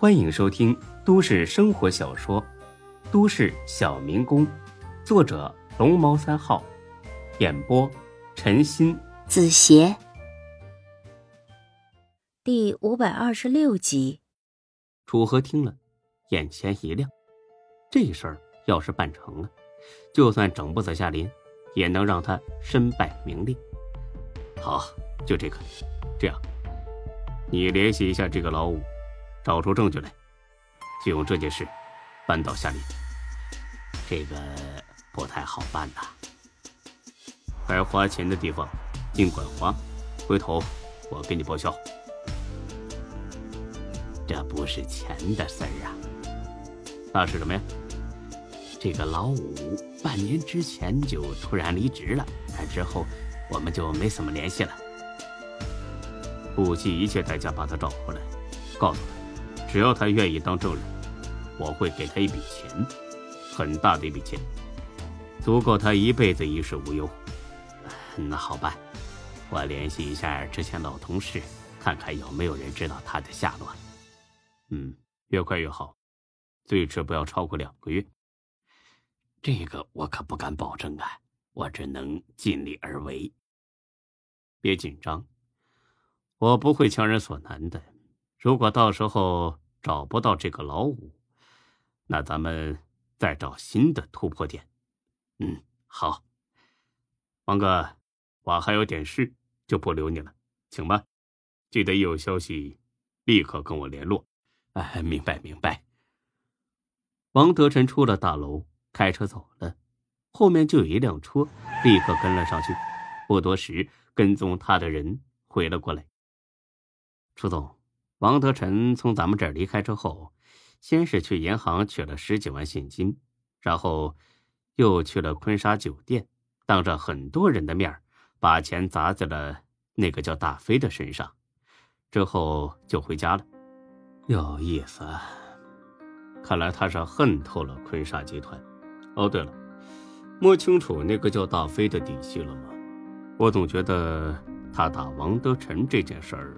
欢迎收听都市生活小说《都市小民工》，作者龙猫三号，演播陈鑫、子邪，第五百二十六集。楚河听了，眼前一亮，这事儿要是办成了，就算整不死夏林，也能让他身败名裂。好，就这个，这样。你联系一下这个老五，找出证据来，就用这件事扳倒夏林。这个不太好办呐，该花钱的地方尽管花，回头我给你报销。这不是钱的事儿啊，那是什么呀？这个老五半年之前就突然离职了，之后我们就没怎么联系了。不计一切代价把他找回来，告诉他，只要他愿意当证人，我会给他一笔钱，很大的一笔钱，足够他一辈子衣食无忧。那好办，我联系一下之前老同事，看看有没有人知道他的下落。嗯，越快越好，最迟不要超过两个月。这个我可不敢保证啊，我只能尽力而为。别紧张。我不会强人所难的。如果到时候找不到这个老五，那咱们再找新的突破点。嗯，好。王哥，我还有点事，就不留你了，请吧。记得一有消息，立刻跟我联络。哎，明白明白。王德臣出了大楼，开车走了，后面就有一辆车立刻跟了上去。不多时，跟踪他的人回了过来。楚总，王德臣从咱们这儿离开之后，先是去银行取了十几万现金，然后又去了坤沙酒店，当着很多人的面把钱砸在了那个叫大飞的身上，之后就回家了。有意思，看来他是恨透了坤沙集团。哦，对了，摸清楚那个叫大飞的底细了吗？我总觉得他打王德臣这件事儿。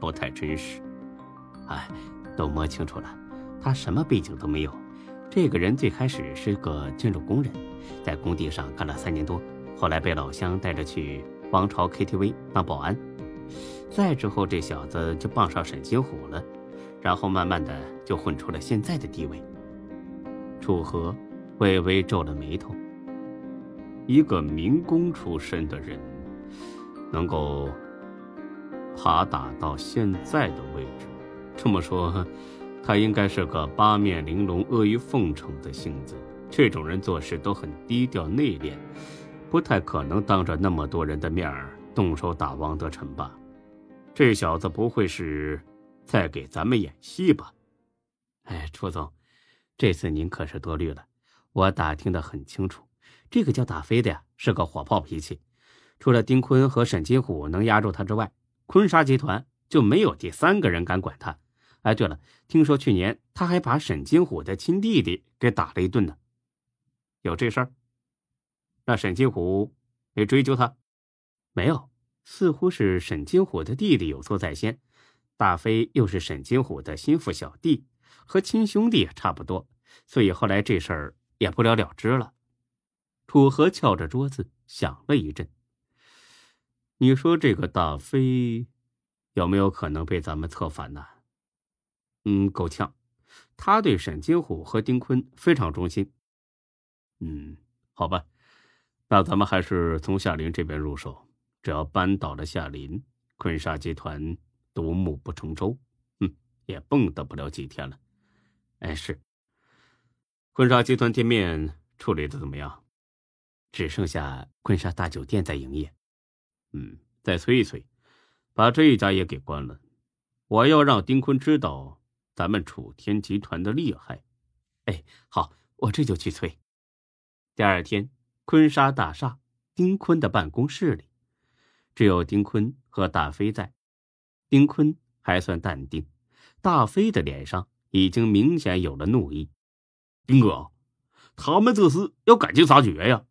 不太真实，哎，都摸清楚了，他什么背景都没有。这个人最开始是个建筑工人，在工地上干了三年多，后来被老乡带着去王朝 KTV 当保安。再之后，这小子就傍上沈金虎了，然后慢慢的就混出了现在的地位。楚河微微皱了眉头，一个民工出身的人，能够。爬打到现在的位置，这么说，他应该是个八面玲珑、阿谀奉承的性子。这种人做事都很低调内敛，不太可能当着那么多人的面儿动手打王德臣吧？这小子不会是在给咱们演戏吧？哎，楚总，这次您可是多虑了。我打听的很清楚，这个叫大飞的呀，是个火爆脾气，除了丁坤和沈金虎能压住他之外。坤沙集团就没有第三个人敢管他。哎，对了，听说去年他还把沈金虎的亲弟弟给打了一顿呢。有这事儿？那沈金虎没追究他？没有，似乎是沈金虎的弟弟有错在先。大飞又是沈金虎的心腹小弟，和亲兄弟也差不多，所以后来这事儿也不了了之了。楚河翘着桌子想了一阵。你说这个大飞有没有可能被咱们策反呢？嗯，够呛。他对沈金虎和丁坤非常忠心。嗯，好吧，那咱们还是从夏林这边入手。只要扳倒了夏林，坤沙集团独木不成舟，嗯，也蹦跶不了几天了。哎，是。坤沙集团店面处理的怎么样？只剩下坤沙大酒店在营业。嗯，再催一催，把这一家也给关了。我要让丁坤知道咱们楚天集团的厉害。哎，好，我这就去催。第二天，坤沙大厦丁坤的办公室里，只有丁坤和大飞在。丁坤还算淡定，大飞的脸上已经明显有了怒意。丁哥，他们这是要赶尽杀绝呀，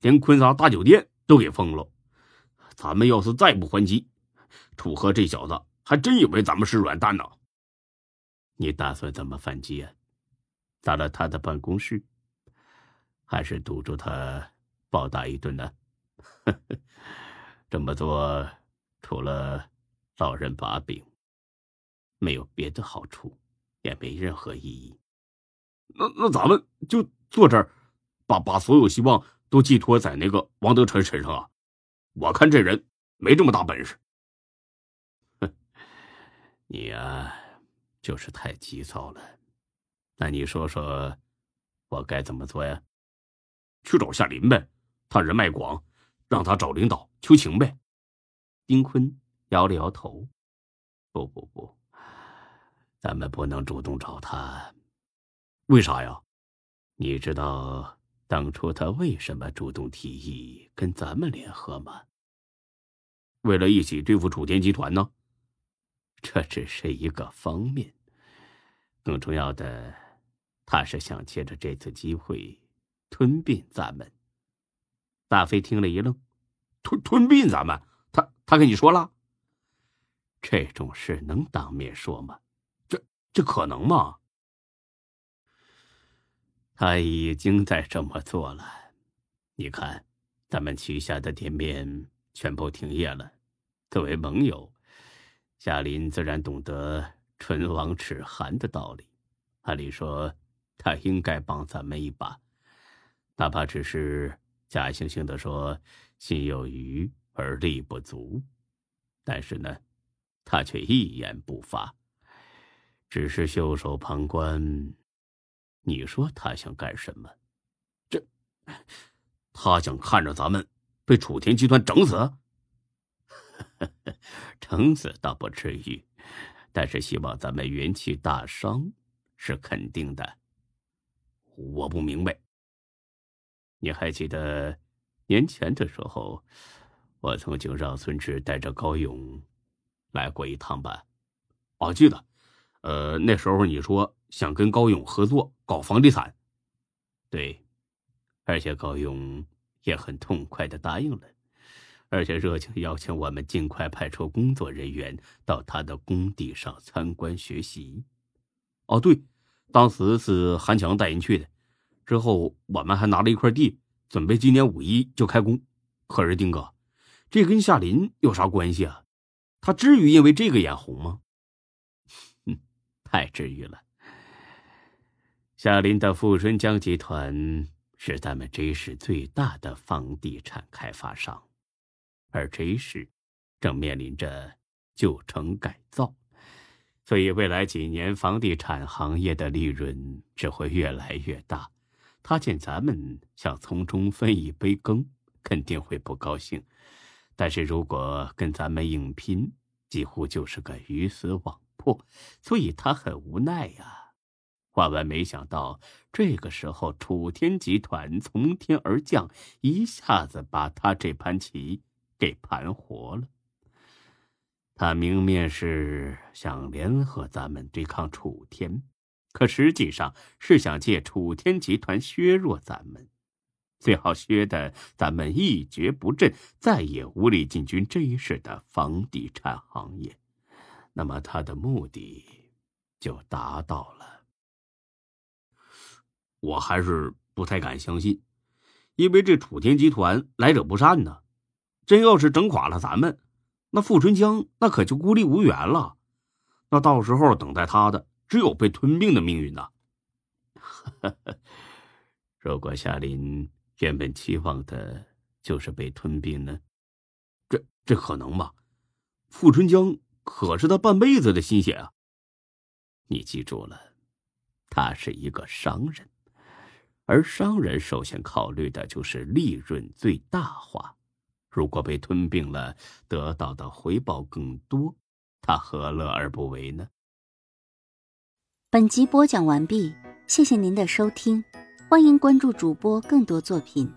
连坤沙大酒店都给封了。咱们要是再不还击，楚河这小子还真以为咱们是软蛋呢。你打算怎么反击啊？打了他的办公室，还是堵住他暴打一顿呢？这么做除了老人把柄，没有别的好处，也没任何意义。那那咱们就坐这儿，把把所有希望都寄托在那个王德成身上啊！我看这人没这么大本事。哼，你呀，就是太急躁了。那你说说，我该怎么做呀？去找夏林呗，他人脉广，让他找领导求情呗。丁坤摇了摇头：“不不不，咱们不能主动找他。”为啥呀？你知道当初他为什么主动提议跟咱们联合吗？为了一起对付楚天集团呢？这只是一个方面，更重要的，他是想借着这次机会吞并咱们。大飞听了一愣：“吞吞并咱们？他他跟你说了？这种事能当面说吗？这这可能吗？”他已经在这么做了，你看，咱们旗下的店面全部停业了。作为盟友，夏林自然懂得“唇亡齿寒”的道理。按理说，他应该帮咱们一把，哪怕只是假惺惺的说“心有余而力不足”。但是呢，他却一言不发，只是袖手旁观。你说他想干什么？这，他想看着咱们被楚天集团整死。整死倒不至于，但是希望咱们元气大伤是肯定的。我不明白。你还记得年前的时候，我曾经让孙志带着高勇来过一趟吧？哦，记得。呃，那时候你说想跟高勇合作搞房地产，对，而且高勇也很痛快的答应了，而且热情邀请我们尽快派出工作人员到他的工地上参观学习。哦，对，当时是韩强带人去的，之后我们还拿了一块地，准备今年五一就开工。可是丁哥，这跟夏林有啥关系啊？他至于因为这个眼红吗？太至于了。夏林的富春江集团是咱们 J 市最大的房地产开发商，而 J 市正面临着旧城改造，所以未来几年房地产行业的利润只会越来越大。他见咱们想从中分一杯羹，肯定会不高兴。但是如果跟咱们硬拼，几乎就是个鱼死网。破，所以他很无奈呀。万万没想到，这个时候楚天集团从天而降，一下子把他这盘棋给盘活了。他明面是想联合咱们对抗楚天，可实际上是想借楚天集团削弱咱们，最好削的咱们一蹶不振，再也无力进军这一世的房地产行业。那么他的目的就达到了。我还是不太敢相信，因为这楚天集团来者不善呢。真要是整垮了咱们，那富春江那可就孤立无援了。那到时候等待他的只有被吞并的命运呐。如果夏林原本期望的就是被吞并呢？这这可能吗？富春江。可是他半辈子的心血啊！你记住了，他是一个商人，而商人首先考虑的就是利润最大化。如果被吞并了，得到的回报更多，他何乐而不为呢？本集播讲完毕，谢谢您的收听，欢迎关注主播更多作品。